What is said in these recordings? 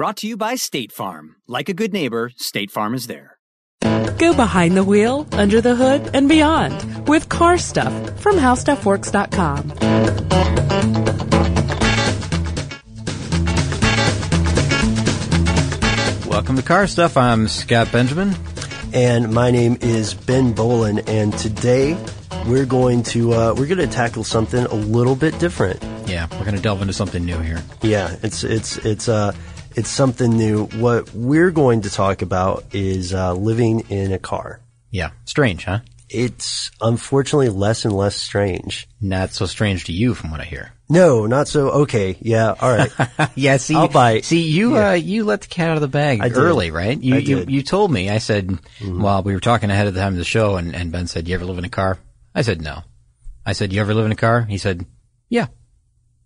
Brought to you by State Farm. Like a good neighbor, State Farm is there. Go behind the wheel, under the hood, and beyond with car stuff from howstuffworks.com. Welcome to Car Stuff. I'm Scott Benjamin. And my name is Ben Bowlin, and today we're going to uh, we're going to tackle something a little bit different. Yeah, we're going to delve into something new here. Yeah, it's it's it's uh it's something new. What we're going to talk about is uh, living in a car. Yeah, strange, huh? It's unfortunately less and less strange. Not so strange to you, from what I hear. No, not so. Okay, yeah, all right. yeah, see, I'll buy. See, you yeah. uh, you let the cat out of the bag early, right? You, you you told me. I said, Mm-hmm. well, we were talking ahead of the time of the show, and, and Ben said, "You ever live in a car?" I said, "No." I said, "You ever live in a car?" He said, "Yeah."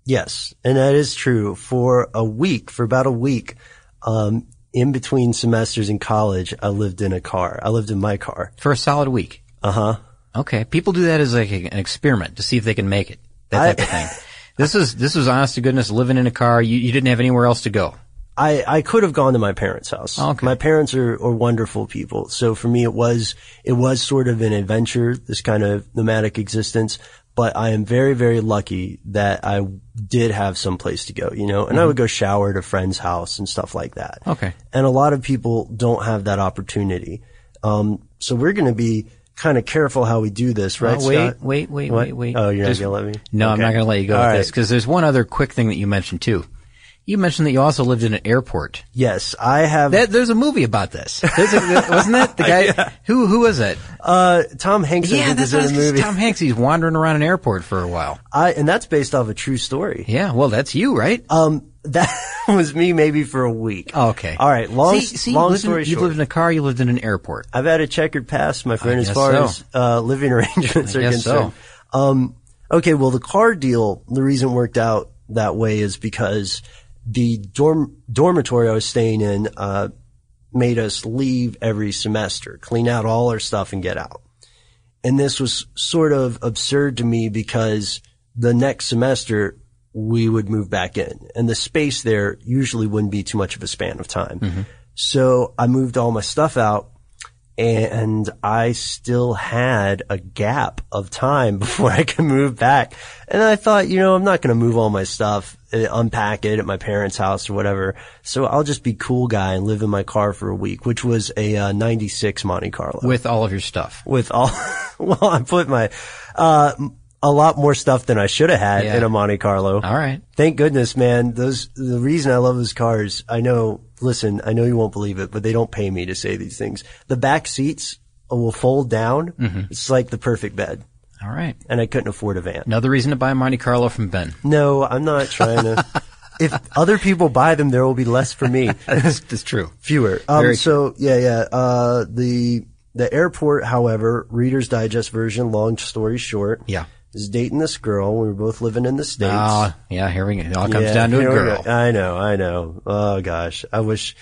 Yes, and that is true. For a week, for about a week, um, in between semesters in college, I lived in a car. I lived in my car. For a solid week. Uh huh. Okay, people do that as like an experiment to see if they can make it. That type of thing. This is this was honest to goodness living in a car. You you didn't have anywhere else to go. I, I could have gone to my parents' house. Okay. My parents are, are wonderful people. So for me, it was, it was sort of an adventure, this kind of nomadic existence. But I am very, very lucky that I did have some place to go, you know, and I would go shower at a friend's house and stuff like that. Mm-hmm. Okay. And a lot of people don't have that opportunity. Um, so we're going to be kind of careful how we do this, right? Oh, wait, Scott? wait, wait, What? wait, wait. Oh, you're Just- not going to let me? No, I'm not going to let you go All with right. this because there's one other quick thing that you mentioned too. You mentioned that you also lived in an airport. Yes, I have. That, there's a movie about this. A, wasn't that the guy? Who who was it? uh, Tom Hanks, yeah, that's in what a I was- movie. Tom Hanks. He's wandering around an airport for a while. I, and that's based off a true story. Yeah, well, that's you, right? Um, that was me maybe for a week. Oh, okay. All right. Long, see, see, long story in, You lived in a car. You lived in an airport. I've had a checkered past, my friend, as far so. as uh, living arrangements I are concerned. Um, okay. Well, the car deal, the reason it worked out that way is because the dorm dormitory I was staying in uh, made us leave every semester, clean out all our stuff, and get out. And this was sort of absurd to me because the next semester we would move back in and the space there usually wouldn't be too much of a span of time. So I moved all my stuff out and I still had a gap of time before I could move back. And I thought, you know, I'm not going to move all my stuff, uh, unpack it at my parents' house or whatever. So I'll just be cool guy and live in my car for a week, which was a uh, 96 Monte Carlo with all of your stuff. with all, well, I put my, uh, a lot more stuff than I should have had Yeah. in a Monte Carlo. All right. Thank goodness, man. Those, the reason I love those cars, I know, listen, I know you won't believe it, but they don't pay me to say these things. The back seats will fold down. Mm-hmm. It's like the perfect bed. All right. And I couldn't afford a van. Another reason to buy a Monte Carlo from Ben. No, I'm not trying to. if other people buy them, there will be less for me. That's, that's true. Fewer. Um, so yeah, yeah. Uh, the the airport, however, Reader's Digest version. Long story short, Yeah. Is dating this girl. We were both living in the states. Oh, yeah. Here we go. It all comes Yeah, down to a girl. I know, I know. Oh gosh, I wish.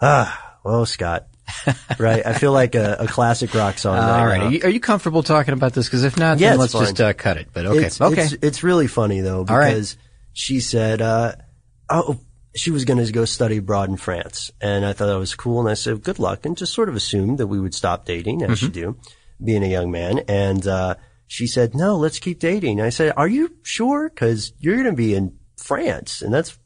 Ah, well, Scott. right, I feel like a, a classic rock song. All right. right. Are you, are you comfortable talking about this? Because if not, Yeah, then let's just uh, cut it. But okay. It's, okay. It's, it's really funny though All right. because she said, uh, "Oh, she was going to go study abroad in France. And I thought that was cool. And I said, good luck. And just sort of assumed that we would stop dating as you do, being a young man. And, uh, she said, no, let's keep dating. I said, are you sure? Cause you're going to be in France and that's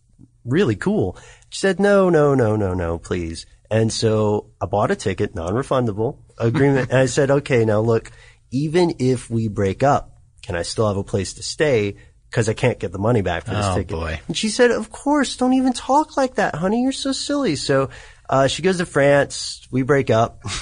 really cool. She said, no, no, no, no, no, please. And so I bought a ticket, non-refundable agreement. and I said, okay, now look, even if we break up, can I still have a place to stay? Cause I can't get the money back for this Oh, ticket. boy. And she said, of course, don't even talk like that, honey. You're so silly. So, uh, she goes to France. We break up.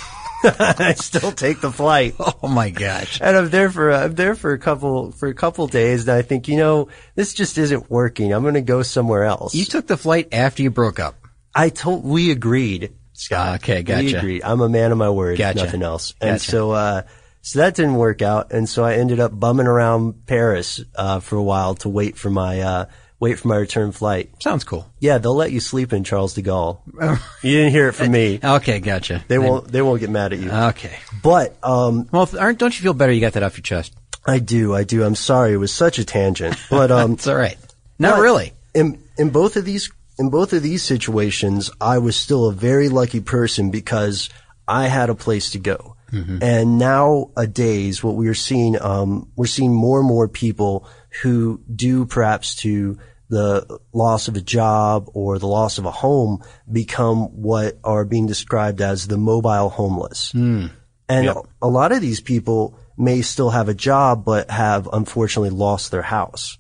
I still take the flight. Oh my gosh. And I'm there for I'm there for a couple for a couple days, and I think you know this just isn't working. I'm going to go somewhere else. You took the flight after you broke up. I told we agreed, Scott. Okay, gotcha. We agreed. I'm a man of my word, Gotcha. nothing else. And Gotcha. so uh so that didn't work out, and so I ended up bumming around Paris uh for a while to wait for my uh wait for my return flight. Sounds cool. Yeah, they'll let you sleep in Charles de Gaulle. you didn't hear it from me. Okay, gotcha. They won't they won't get mad at you. Okay. But um Well, aren't don't you feel better? You got that off your chest. I do, I do. I'm sorry, it was such a tangent. But um It's all right. Not really. In in both of these in both of these situations, I was still a very lucky person because I had a place to go. And nowadays, what we are seeing, um, we're seeing more and more people who due perhaps to the loss of a job or the loss of a home become what are being described as the mobile homeless. Hmm. And a lot of these people may still have a job, but have unfortunately lost their house.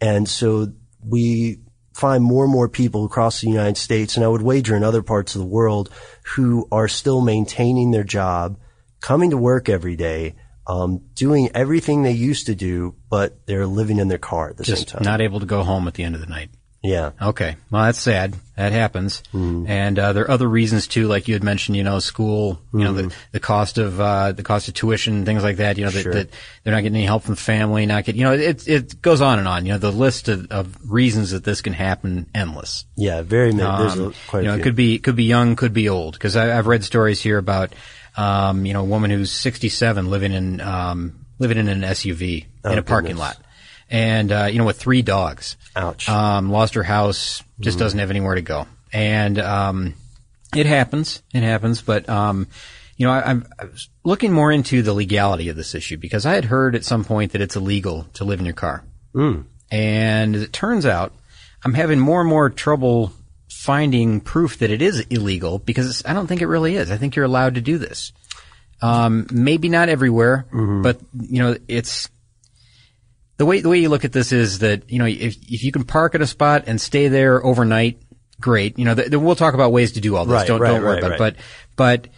And so we find more and more people across the United States, and I would wager in other parts of the world, who are still maintaining their job, coming to work every day, um, doing everything they used to do, but they're living in their car at the same Just time. not able to go home at the end of the night. yeah. Okay. Well, that's sad. That happens. Mm-hmm. And uh, there are other reasons too, like you had mentioned. You know, school. You know, the the cost of uh, the cost of tuition, things like that. You know, that, Mm-hmm. Sure. that they're not getting any help from family. Not getting. You know, it it goes on and on. You know, the list of, of reasons that this can happen endless. Yeah. Very many. There's a, Um, quite you know, it could be could be young, could be old. Because I've read stories here about, um, you know, a woman who's 67 living in um, living in an SUV in a parking Oh, goodness. lot, and uh, you know, with three dogs. Ouch. Um, lost her house, just Mm-hmm. doesn't have anywhere to go, and um, it happens. It happens, but um, you know, I, I'm I was looking more into the legality of this issue because I had heard at some point that it's illegal to live in your car. And as it turns out, I'm having more and more trouble finding proof that it is illegal because I don't think it really is. I think you're allowed to do this. Um, maybe not everywhere, but you know, it's the way the way you look at this is that you know if if you can park at a spot and stay there overnight, great. You know, th- we'll talk about ways to do all this. Right, don't right, don't worry right, about it. But but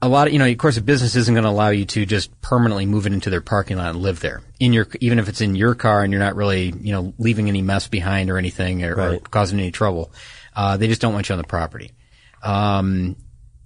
a lot of you know, of course, a business isn't going to allow you to just permanently move it into their parking lot and live there in your even if it's in your car and you're not really you know leaving any mess behind or anything or, or causing any trouble. Uh, they just don't want you on the property. Um,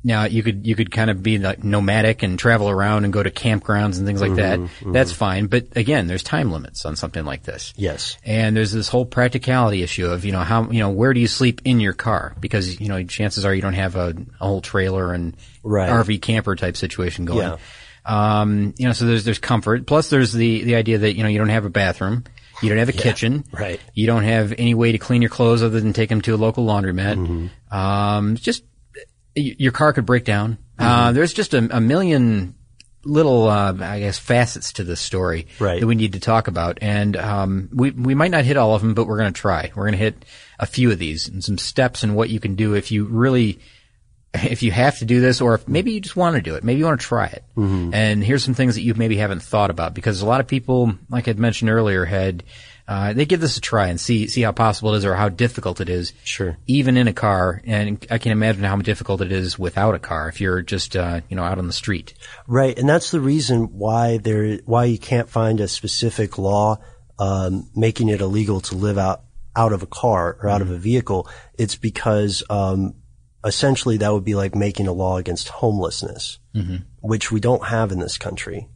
now you could you could kind of be like nomadic and travel around and go to campgrounds and things like that. That's fine, but again, there's time limits on something like this. Yes. And there's this whole practicality issue of, you know, how, you know, where do you sleep in your car? Because, you know, chances are you don't have a, a whole trailer and Right. RV camper type situation going. Yeah. Um, you know, so there's, there's comfort. Plus there's the, the idea that, you know, you don't have a bathroom. You don't have a kitchen. right. You don't have any way to clean your clothes other than take them to a local laundromat. Mm-hmm. Um, just, your car could break down. Mm-hmm. Uh, there's just a, a million little, uh, I guess, facets to this story Right. that we need to talk about. And um, we we might not hit all of them, but we're going to try. We're going to hit a few of these and some steps and what you can do if you really. If you have to do this, or if maybe you just want to do it, maybe you want to try it. And here's some things that you maybe haven't thought about because a lot of people, like I'd mentioned earlier, had uh, they give this a try and see see how possible it is or how difficult it is. Sure. Even in a car, and I can imagine how difficult it is without a car if you're just uh, you know out on the street. Right, and that's the reason why there why you can't find a specific law um, making it illegal to live out out of a car or out of a vehicle. It's because um, essentially that would be like making a law against homelessness, which we don't have in this country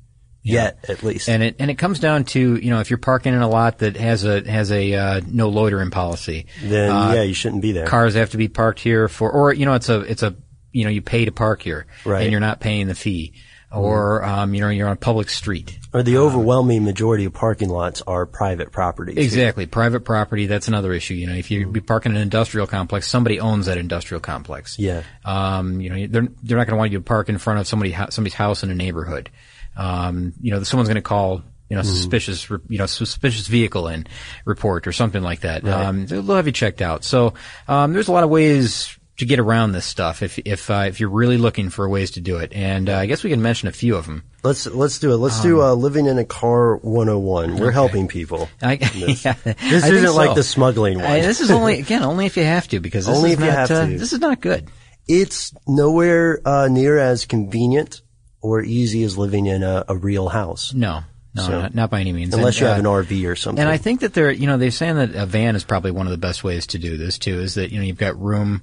yet, at least. And it and it comes down to you know if you're parking in a lot that has a has a uh, no loitering policy, then uh, yeah, you shouldn't be there. cars have to be parked here for or you know it's a it's a you know you pay to park here Right. and you're not paying the fee. Or um, you know you're on a public street. Or the overwhelming majority of parking lots are private property. Exactly, private property. That's another issue. You know, if you be parking in an industrial complex, somebody owns that industrial complex. Yeah. Um, you know, they're they're not going to want you to park in front of somebody somebody's house in a neighborhood. Um, you know, someone's going to call you know suspicious you know suspicious vehicle in report or something like that. Um, they'll have you checked out. So um, there's a lot of ways to get around this stuff if if uh, if you're really looking for ways to do it. And uh, I guess we can mention a few of them. Let's let's do it. Let's do uh, living in a car 101. We're helping people. I, This, yeah, this I isn't like the smuggling one. Uh, this is only again only if you have to because this Only is if you not, have uh, to. This is not good. it's nowhere uh, near as convenient or easy as living in a, a real house, No, no, So- not, not by any means. unless And, you have uh, an RV or something. And I think that they're, you know, they're saying that a van is probably one of the best ways to do this too. Is that you know you've got room,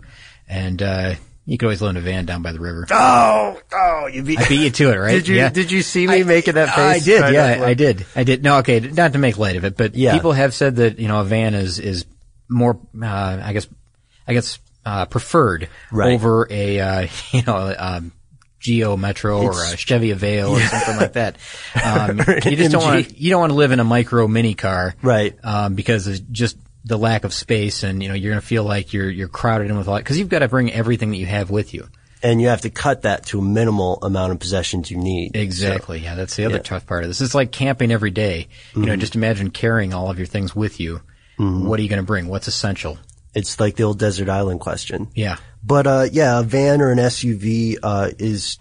and uh, you could always live in a van down by the river. oh, oh, you beat, I beat you to it, right? Did you Yeah. did you see me making that face? I did, yeah, to- I did, I did. No, okay, not to make light of it, but Yeah. people have said that you know a van is is more, uh, I guess, I guess uh, preferred Right. over a uh, you know um, Geo Metro or a Chevy Aveo or something like that. Um, you just don't want to you don't want to live in a micro mini car, Right. Um, because it's just the lack of space, and you know you're going to feel like you're you're crowded in with a lot because you've got to bring everything that you have with you. and you have to cut that to a minimal amount of possessions you need. Exactly. yeah, that's the other yeah. tough part of this. It's like camping every day. You know, just imagine carrying all of your things with you. What are you going to bring? What's essential? It's like the old desert island question. Yeah. But uh, yeah, a van or an SUV uh, is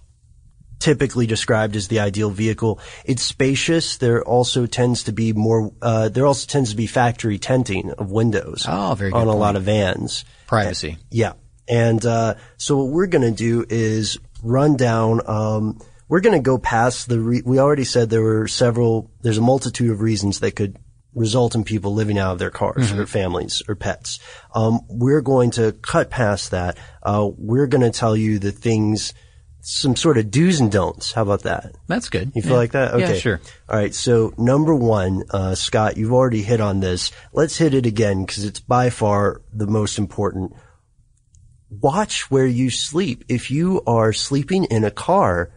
typically described as the ideal vehicle. It's spacious. There also tends to be more. Uh, there also tends to be factory tinting of windows. Oh, very good on a point. lot of vans. Privacy. Yeah, and uh, so what we're going to do is run down. Um, we're going to go past the. Re- we already said there were several. There's a multitude of reasons that could result in people living out of their cars or families or pets. Um, we're going to cut past that. Uh, we're going to tell you the things, some sort of do's and don'ts. How about that? That's good. You feel Yeah. like that? Okay. Yeah, sure. All right. So number one, uh, Scott, you've already hit on this. Let's hit it again because it's by far the most important. Watch where you sleep. If you are sleeping in a car,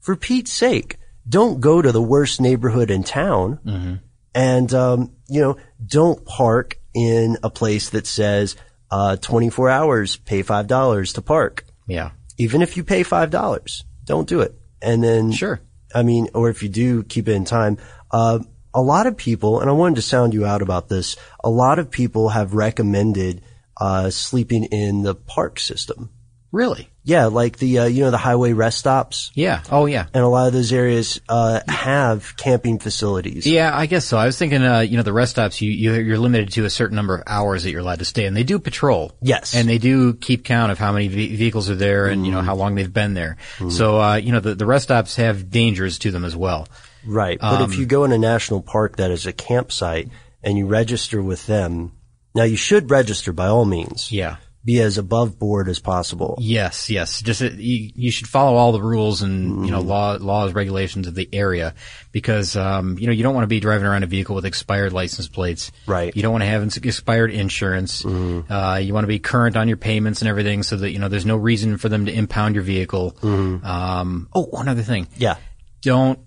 for Pete's sake, don't go to the worst neighborhood in town. Mm-hmm. And, um, you know, don't park in a place that says, uh, 24 hours, pay $5 to park Yeah. Even if you pay five dollars, don't do it. And then Sure. I mean, or if you do, keep it in time. Uh, a lot of people, and I wanted to sound you out about this. A lot of people have recommended uh, sleeping in the park system. Really? Yeah, like the uh, you know the highway rest stops, Yeah. Oh, yeah. and a lot of those areas uh, have camping facilities. Yeah, I guess so. I was thinking, uh, you know, the rest stops, you, you, you're limited to a certain number of hours that you're allowed to stay, and they do patrol. Yes. And they do keep count of how many ve- vehicles are there and, you know, how long they've been there. So, uh, you know, the, the rest stops have dangers to them as well. Right. But Um, if you go in a national park that is a campsite and you register with them, now you should register by all means. Yeah. Be as above board as possible. Yes, yes. Just uh, you, you should follow all the rules and you know Mm-hmm. law, laws, regulations of the area because um, you know you don't want to be driving around a vehicle with expired license plates. Right. Mm-hmm. You don't want to have ins- expired insurance. Uh, you want to be current on your payments and everything, so that you know there's no reason for them to impound your vehicle. Mm-hmm. Um, oh, one other thing. Yeah. Don't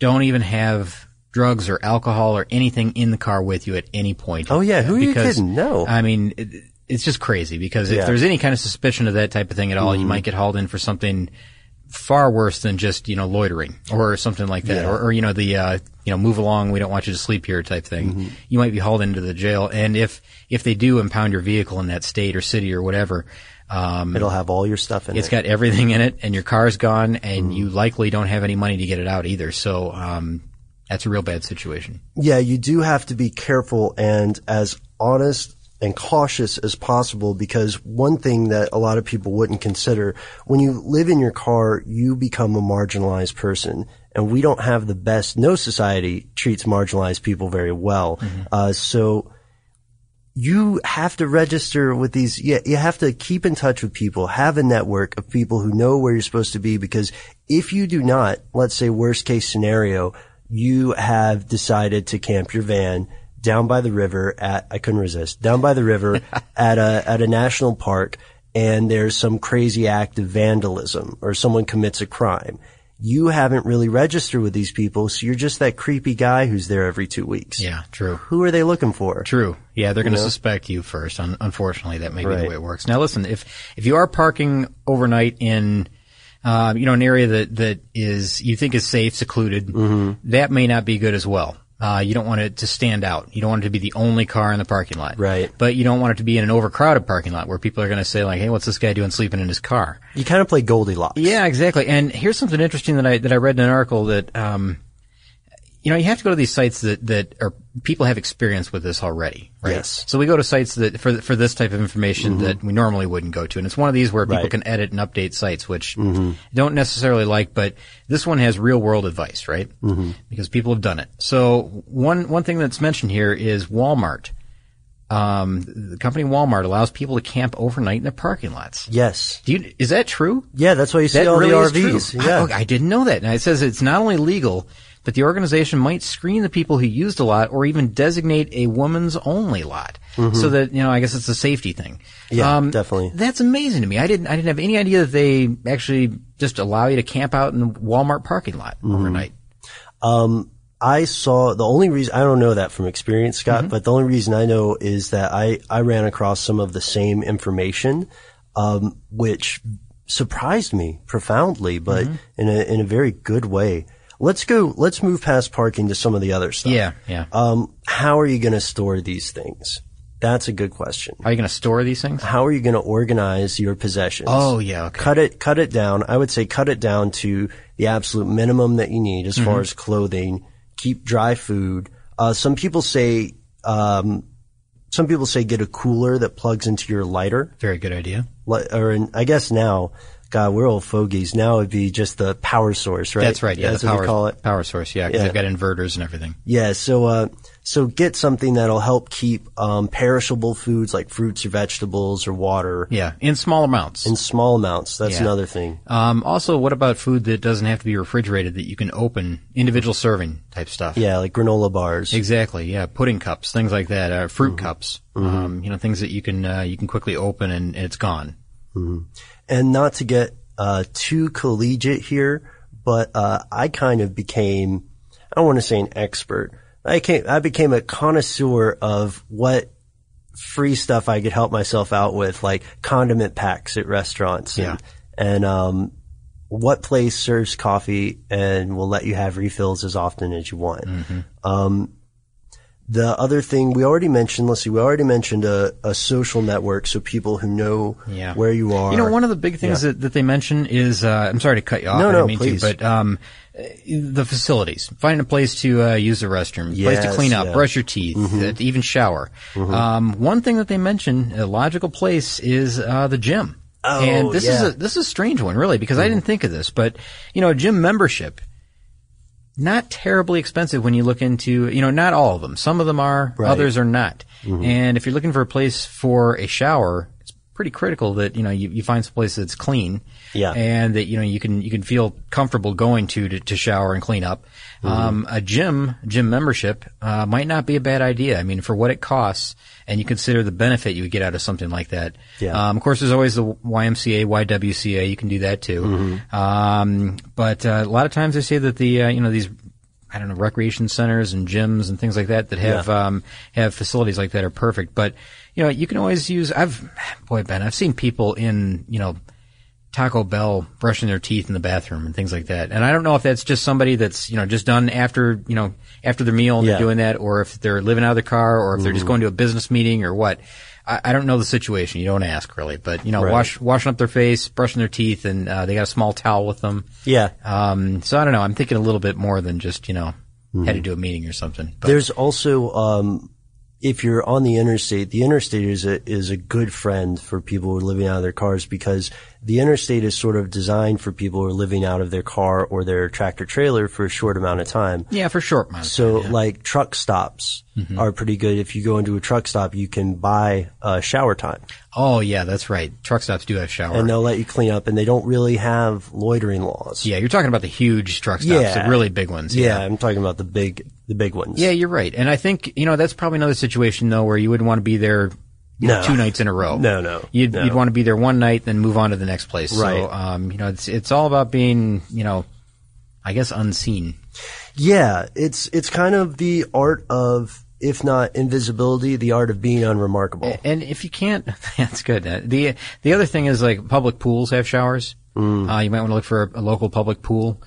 don't even have drugs or alcohol or anything in the car with you at any point. Oh, yeah. Who are you Because, kidding? No. I mean, it, it's just crazy because if Yeah. Mm-hmm. there's any kind of suspicion of that type of thing at all, you might get hauled in for something far worse than just, you know, loitering or something like that. Yeah. Or, or, you know, the, uh, you know, move along, we don't want you to sleep here type thing. Mm-hmm. You might be hauled into the jail. And if, if they do impound your vehicle in that state or city or whatever, um, It'll have all your stuff in it's it. Has got everything in it and your car's gone Mm-hmm. and you likely don't have any money to get it out either. So, um, that's a real bad situation. yeah, you do have to be careful and as honest and cautious as possible because one thing that a lot of people wouldn't consider when you live in your car, you become a marginalized person. And we don't have the best, no society treats marginalized people very well. Uh, so you have to register with these. Yeah, you have to keep in touch with people, have a network of people who know where you're supposed to be. Because if you do not, let's say worst case scenario, you have decided to camp your van down by the river at, I couldn't resist, down by the river at a, at a national park and there's some crazy act of vandalism or someone commits a crime. you haven't really registered with these people, so you're just that creepy guy who's there every two weeks. Yeah, true. Who are they looking for? True. Yeah, they're going to know? suspect you first. Un- unfortunately, that may be the way it works. Now, listen, if if you are parking overnight in, uh, you know, an area that that is you think is safe, secluded, Mm-hmm. that may not be good as well. Uh, you don't want it to stand out. You don't want it to be the only car in the parking lot. Right. But you don't want it to be in an overcrowded parking lot where people are going to say like, "Hey, what's this guy doing sleeping in his car?" You kind of play Goldilocks. Yeah, exactly. And here's something interesting that I that I read in an article that um, you know, you have to go to these sites that that are people have experience with this already, right? Yes. So we go to sites that for for this type of information that we normally wouldn't go to, and it's one of these where people Right. can edit and update sites, which I don't necessarily like, but this one has real world advice, right? Mm-hmm. Because people have done it. So one one thing that's mentioned here is Walmart. Um, the company Walmart allows people to camp overnight in their parking lots. Yes. Do you, is that true? Yeah, that's why you see That all really the RVs. Yeah. I, I didn't know that. Now it says it's not only legal, but the organization might screen the people who used a lot or even designate a woman's only lot. So that, you know, I guess it's a safety thing. Mm-hmm. Um, Yeah, definitely. That's amazing to me. I didn't, I didn't have any idea that they actually just allow you to camp out in the Walmart parking lot Mm-hmm. overnight. I saw the only reason I don't know that from experience, Scott, but the only reason I know is that I I ran across some of the same information, um, which surprised me profoundly, but in a in a very good way. Let's go. Let's move past parking to some of the other stuff. Yeah, yeah. Um, how are you going to store these things? That's a good question. Are you going to store these things? How are you going to organize your possessions? Oh, yeah, okay. Cut it, cut it down. I would say cut it down to the absolute minimum that you need as Mm-hmm. far as clothing. Keep dry food. Uh, some people say, um, some people say get a cooler that plugs into your lighter. Very good idea. Or in, I guess now, God, we're old fogies. Now it'd be just the power source, right? That's right. Yeah, That's the what power, we call it. power source. Yeah, because Yeah. they've got inverters and everything. Yeah, so uh, so get something that'll help keep um, perishable foods like fruits or vegetables or water Yeah, in small amounts. in small amounts. That's Yeah. another thing. Um, also, what about food that doesn't have to be refrigerated that you can open, individual serving type stuff? Yeah, like granola bars. Exactly. Yeah, pudding cups, things like that, uh, fruit cups. Mm-hmm. Um, you know, things that you can uh, you can quickly open and, and it's gone. And not to get uh, too collegiate here, but uh, I kind of became I don't want to say an expert. I came I became a connoisseur of what free stuff I could help myself out with, like condiment packs at restaurants. Yeah. And, and um, what place serves coffee and will let you have refills as often as you want. Mm-hmm. Um, the other thing we already mentioned, let's see, we already mentioned a, a social network, so people who know Yeah. where you are. You know, one of the big things that, that they mention is, uh, I'm sorry to cut you off. No, I no, mean please. to, but, um, uh, the facilities, finding a place to, uh, use the restroom, place to clean up, yeah. brush your teeth, uh, to even shower. Um, one thing that they mention, a logical place is, uh, the gym. Oh, and this is a, this is a strange one, really, because I didn't think of this, but, you know, a gym membership, not terribly expensive when you look into, you know, not all of them. Some of them are, Right. others are not. Mm-hmm. And if you're looking for a place for a shower, pretty critical that, you know, you, you find some place that's clean. Yeah. And that, you know, you can, you can feel comfortable going to, to, to shower and clean up. Um, a gym, gym membership, uh, might not be a bad idea. I mean, for what it costs and you consider the benefit you would get out of something like that. Yeah. Um, of course, there's always the YMCA, YWCA. You can do that too. Um, but uh, a lot of times they say that the uh, you know these I don't know recreation centers and gyms and things like that that have um, have facilities like that are perfect. But you know you can always use. I've boy Ben, I've seen people in you know. Taco Bell brushing their teeth in the bathroom and things like that. And I don't know if that's just somebody that's, you know, just done after, you know, after their meal and Yeah. they're doing that, or if they're living out of their car, or if they're just going to a business meeting or what. I, I don't know the situation. You don't ask really, but you know, Right. wash, washing up their face, brushing their teeth, and uh, they got a small towel with them. Yeah. Um, so I don't know. I'm thinking a little bit more than just, you know, had to do a meeting or something. But There's also, um, if you're on the interstate, the interstate is a, is a good friend for people who are living out of their cars because the interstate is sort of designed for people who are living out of their car or their tractor trailer for a short amount of time. yeah, for short amount of So time, yeah. like truck stops Mm-hmm. are pretty good. If you go into a truck stop, you can buy uh, shower time oh yeah, that's right. Truck stops do have shower. and they'll let you clean up and they don't really have loitering laws. yeah, you're talking about the huge truck stops, Yeah. the really big ones. Yeah, I'm talking about the big, the big ones. Yeah, you're right. And I think, you know, that's probably another situation though where you wouldn't want to be there No. two nights in a row. No, no, You'd, no. you'd want to be there one night, then move on to the next place. Right. So, um, you know, it's, it's all about being, you know, I guess, unseen. Yeah, it's it's kind of the art of, if not invisibility, the art of being unremarkable. And if you can't, that's good. Uh, The the other thing is like public pools have showers. Mm. Uh, you might want to look for a, a local public pool.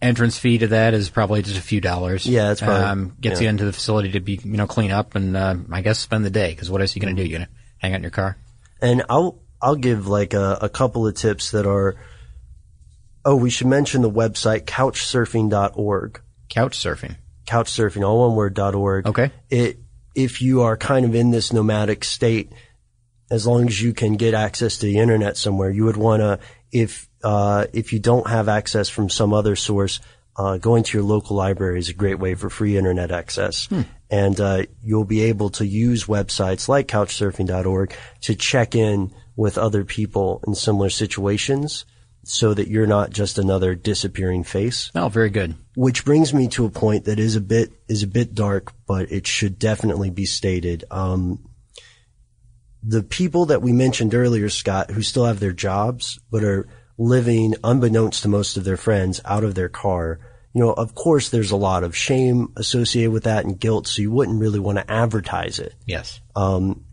Entrance fee to that is probably just a few dollars. Yeah, that's probably- um, gets yeah. you into the facility to be you know clean up and uh, I guess spend the day because what else are you going to do? You going to hang out in your car? And I'll I'll give like a, a couple of tips that are. Oh, we should mention the website couchsurfing.org. Couch surfing. Couchsurfing, all one word dot org. Okay. It if you are kind of in this nomadic state, as long as you can get access to the internet somewhere, you would want to if uh, if you don't have access from some other source, uh, going to your local library is a great way for free internet access. And uh, you'll be able to use websites like couchsurfing.org to check in with other people in similar situations so that you're not just another disappearing face Oh, very good. which brings me to a point that is a bit is a bit dark, but it should definitely be stated. Um, the people that we mentioned earlier, Scott, who still have their jobs but are living unbeknownst to most of their friends out of their car. You know, of course, there's a lot of shame associated with that and guilt, so you wouldn't really want to advertise it Yes. Um,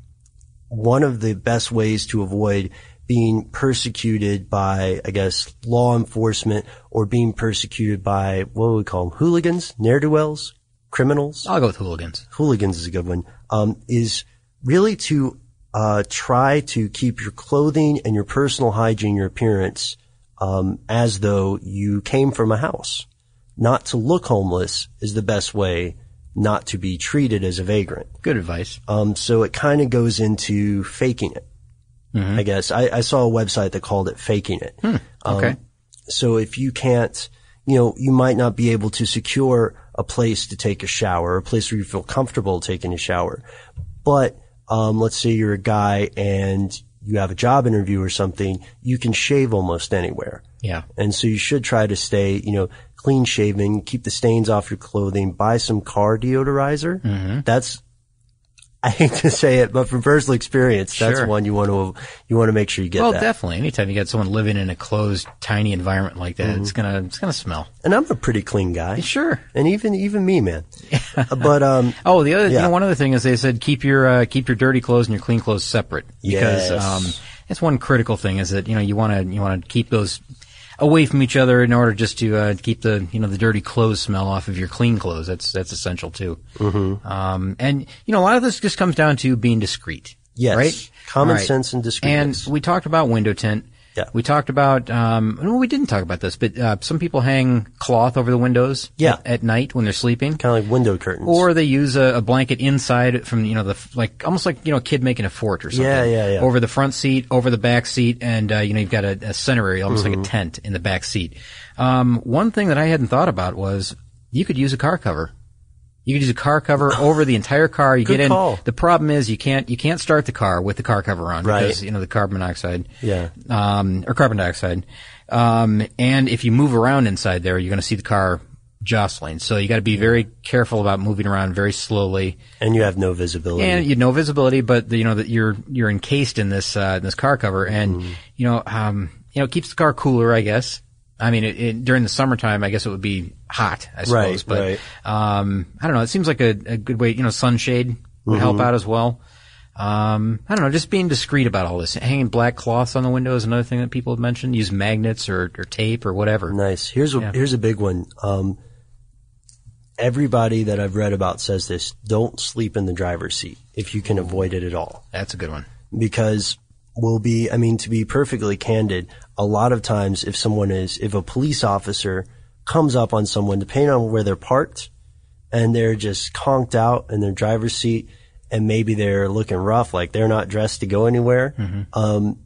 one of the best ways to avoid being persecuted by, I guess, law enforcement or being persecuted by, what would we call them? Hooligans? Ne'er-do-wells? Criminals? I'll go with hooligans. Hooligans is a good one. Um, is really to, uh, try to keep your clothing and your personal hygiene, your appearance, um, as though you came from a house. Not to look homeless is the best way not to be treated as a vagrant. Good advice. Um, so it kind of goes into faking it. I guess I, I saw a website that called it faking it. Um, Okay. so if you can't, you know, you might not be able to secure a place to take a shower, a place where you feel comfortable taking a shower. But, um, let's say you're a guy and you have a job interview or something, you can shave almost anywhere. Yeah. And so you should try to stay, you know, clean shaven, keep the stains off your clothing, buy some car deodorizer. Mm-hmm. That's, I hate to say it, but from personal experience, that's Sure. one you want to, you want to make sure you get Well, that. definitely. Anytime you got someone living in a closed, tiny environment like that, Mm-hmm. it's gonna it's gonna smell. And I'm a pretty clean guy. Sure. And even, even me, man. but, um, Oh, the other, you know, one other thing is they said keep your uh, keep your dirty clothes and your clean clothes separate because Yes. um, that's one critical thing is that you know you want to you want to keep those away from each other in order just to uh, keep the you know the dirty clothes smell off of your clean clothes. That's that's essential too. Mm-hmm. Um, and you know a lot of this just comes down to being discreet. Yes. Right. Common right. sense and discreetness. And we talked about window tint. Yeah. We talked about, um, well, we didn't talk about this, but uh, some people hang cloth over the windows Yeah. at, at night when they're sleeping. kind of like window curtains. Or they use a, a blanket inside from you know the like almost like you know a kid making a fort or something. Yeah, yeah, yeah. Over the front seat, over the back seat, and uh, you know you've got a, a center area, almost Mm-hmm. like a tent in the back seat. Um, one thing that I hadn't thought about was you could use a car cover. You could use a car cover over the entire car. You Good get in. call. The problem is you can't you can't start the car with the car cover on Right. because you know the carbon monoxide. Yeah. Um, or carbon dioxide. Um, and if you move around inside there, you're going to see the car jostling. So you got to be very careful about moving around very slowly. and you have no visibility. And you no visibility, but the, you know that you're you're encased in this uh, in this car cover, and Mm-hmm. you know um, you know it keeps the car cooler, I guess. I mean, it, it, during the summertime, I guess it would be hot, I suppose. Right, but right. um, I don't know. It seems like a, a good way. You know, sunshade would Mm-hmm. help out as well. Um, I don't know, just being discreet about all this. Hanging black cloths on the window is another thing that people have mentioned. Use magnets or, or tape or whatever. Nice. Here's a Yeah. here's a big one. Um, everybody that I've read about says this: don't sleep in the driver's seat if you can avoid it at all, That's a good one. because we'll be. I mean, to be perfectly candid, a lot of times if someone is, if a police officer comes up on someone, depending on where they're parked, and they're just conked out in their driver's seat, and maybe they're looking rough, like they're not dressed to go anywhere. Um,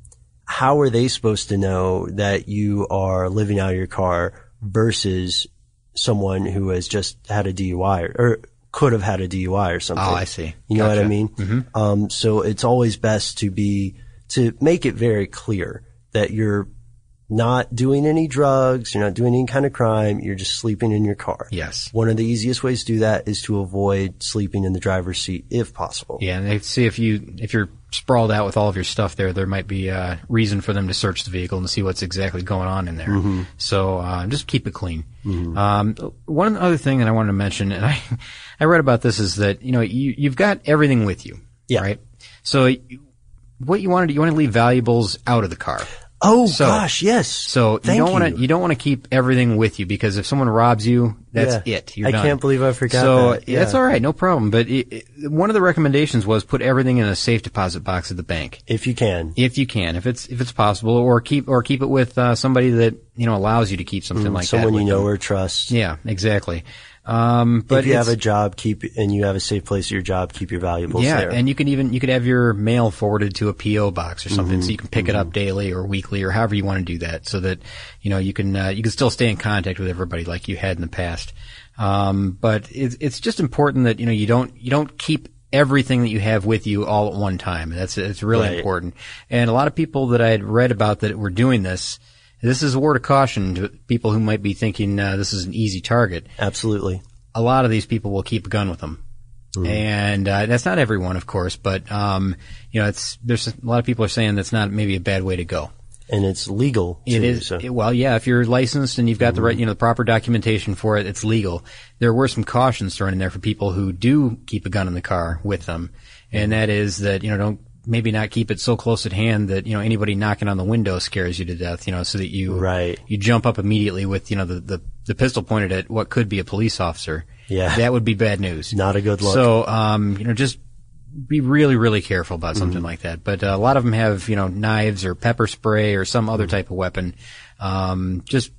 how are they supposed to know that you are living out of your car versus someone who has just had a DUI or, or could have had a DUI or something? Oh, I see. You know what I Gotcha. mean? Um, so it's always best to be, to make it very clear that you're not doing any drugs, you're not doing any kind of crime, you're just sleeping in your car. Yes. One of the easiest ways to do that is to avoid sleeping in the driver's seat if possible. Yeah, and they see if you if you're sprawled out with all of your stuff there, there might be a reason for them to search the vehicle and see what's exactly going on in there. Mm-hmm. So uh, just keep it clean. Um, one other thing that I wanted to mention, and I I read about this, is that you know you you've got everything with you, Yeah. right? So you, what you want to do, you want to leave valuables out of the car. Oh So- gosh, yes. So Thank you don't want to you. don't want to keep everything with you because if someone robs you, that's Yeah. it. You're I done. can't believe I forgot So that. Yeah. that's all right, no problem. But it, it, one of the recommendations was put everything in a safe deposit box at the bank If you can. if you can, if it's if it's possible, or keep or keep it with uh, somebody that you know allows you to keep something like Mm, Someone that. you know them. or trust. Yeah, exactly. Um, but if you have a job, keep and you have a safe place at your job, keep your valuables yeah, there. and you can even you could have your mail forwarded to a PO box or something, Mm-hmm. so you can pick it up daily or weekly or however you want to do that, so that you know you can uh, you can still stay in contact with everybody like you had in the past. Um, but it's it's just important that you know you don't you don't keep everything that you have with you all at one time. That's it's really Right. important. And a lot of people that I had read about that were doing this. This is a word of caution to people who might be thinking uh, this is an easy target Absolutely. a lot of these people will keep a gun with them. And uh, that's not everyone, of course, but um, you know, it's there's a lot of people are saying that's not maybe a bad way to go. And it's legal. It too, is so- it- well, yeah. If you're licensed and you've got the right, you know, the proper documentation for it, it's legal. There were some cautions thrown in there for people who do keep a gun in the car with them, and that is that you know don't maybe not keep it so close at hand that you know anybody knocking on the window scares you to death. You know, so that you Right. you jump up immediately with you know the the, the pistol pointed at what could be a police officer. Yeah. that would be bad news. Not a good look. So, um, you know, just be really, really careful about something Mm-hmm. like that. But uh, a lot of them have, you know, knives or pepper spray or some Mm-hmm. other type of weapon. Um, just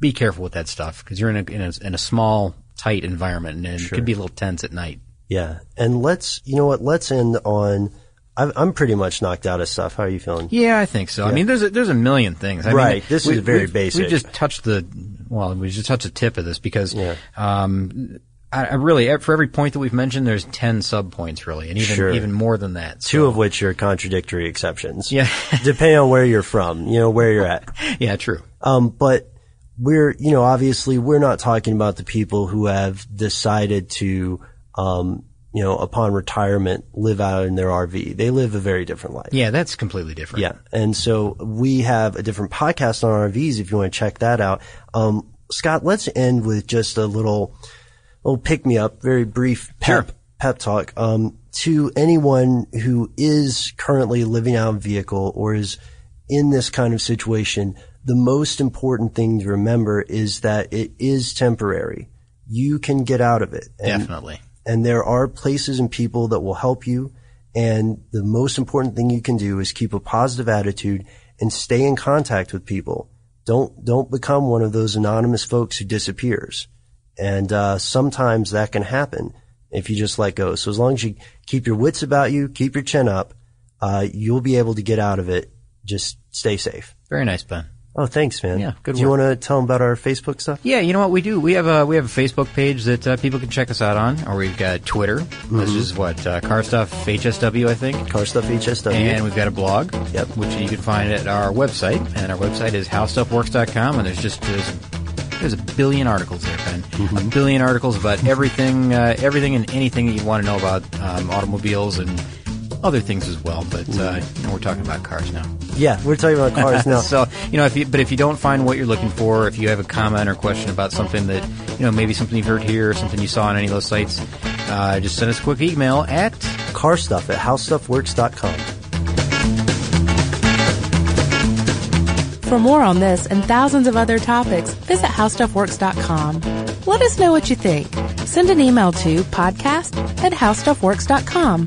be careful with that stuff because you're in a, in a in a small, tight environment and it could be a little tense at night. Yeah. And let's, you know what, let's end on, I'm, I'm pretty much knocked out of stuff. How are you feeling? Yeah, I think so. I mean, there's a, there's a million things. I Right. Mean, This we- is very we've- basic. We've just touched the well, we just touched the tip of this because Yeah. um, I, I really for every point that we've mentioned, there's ten sub points really, and even Sure. even more than that. Two of which are contradictory exceptions. Yeah. Depending on where you're from, you know, where you're at. yeah, true. Um, but we're, you know, obviously we're not talking about the people who have decided to, um, you know, upon retirement live out in their RV. They live a very different life. Yeah, that's completely different. Yeah. And so we have a different podcast on RVs if you want to check that out. Um, Scott, let's end with just a little, little pick me up, very brief pep, Sure. pep talk. Um, to anyone who is currently living out a vehicle or is in this kind of situation, the most important thing to remember is that it is temporary. You can get out of it. And Definitely. And there are places and people that will help you. And the most important thing you can do is keep a positive attitude and stay in contact with people. Don't don't become one of those anonymous folks who disappears. And uh, sometimes that can happen if you just let go. So as long as you keep your wits about you, keep your chin up, uh, you'll be able to get out of it. Just stay safe. Very nice, Ben. Oh, thanks, man. Yeah, good Do you want to tell them about our Facebook stuff? Yeah, you know what we do? We have a we have a Facebook page that uh, people can check us out on, or we've got Twitter. This is what uh, Car Stuff HSW, I think. Car Stuff HSW. And we've got a blog, Yep. which you can find at our website, and our website is howstuffworks.com. And there's just there's, there's a billion articles there, Ben. Mm-hmm. A billion articles about everything, uh, everything and anything that you want to know about um, automobiles and other things as well. But uh, you know, we're talking about cars now. yeah, we're talking about cars now. so you know, if you but if you don't find what you're looking for, if you have a comment or question about something that you know maybe something you've heard here, or something you saw on any of those sites, uh, just send us a quick email at car stuff at howstuffworks.com. For more on this and thousands of other topics, visit howstuffworks.com. Let us know what you think. Send an email to podcast at howstuffworks.com.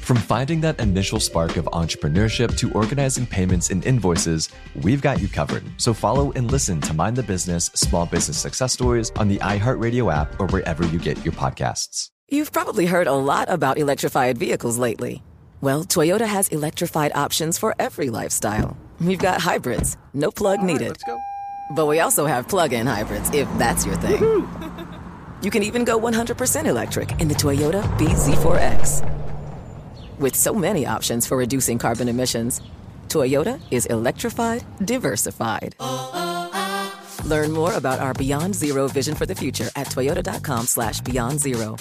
From finding that initial spark of entrepreneurship to organizing payments and invoices, we've got you covered. So follow and listen to Mind the Business Small Business Success Stories on the iHeartRadio app or wherever you get your podcasts. You've probably heard a lot about electrified vehicles lately. Well, Toyota has electrified options for every lifestyle. We've got hybrids, no plug needed. let's go. But we also have plug in hybrids, if that's your thing. you can even go 100% electric in the Toyota BZ4X. With so many options for reducing carbon emissions, Toyota is electrified, diversified. Learn more about our Beyond Zero vision for the future at toyota.com slash beyond zero.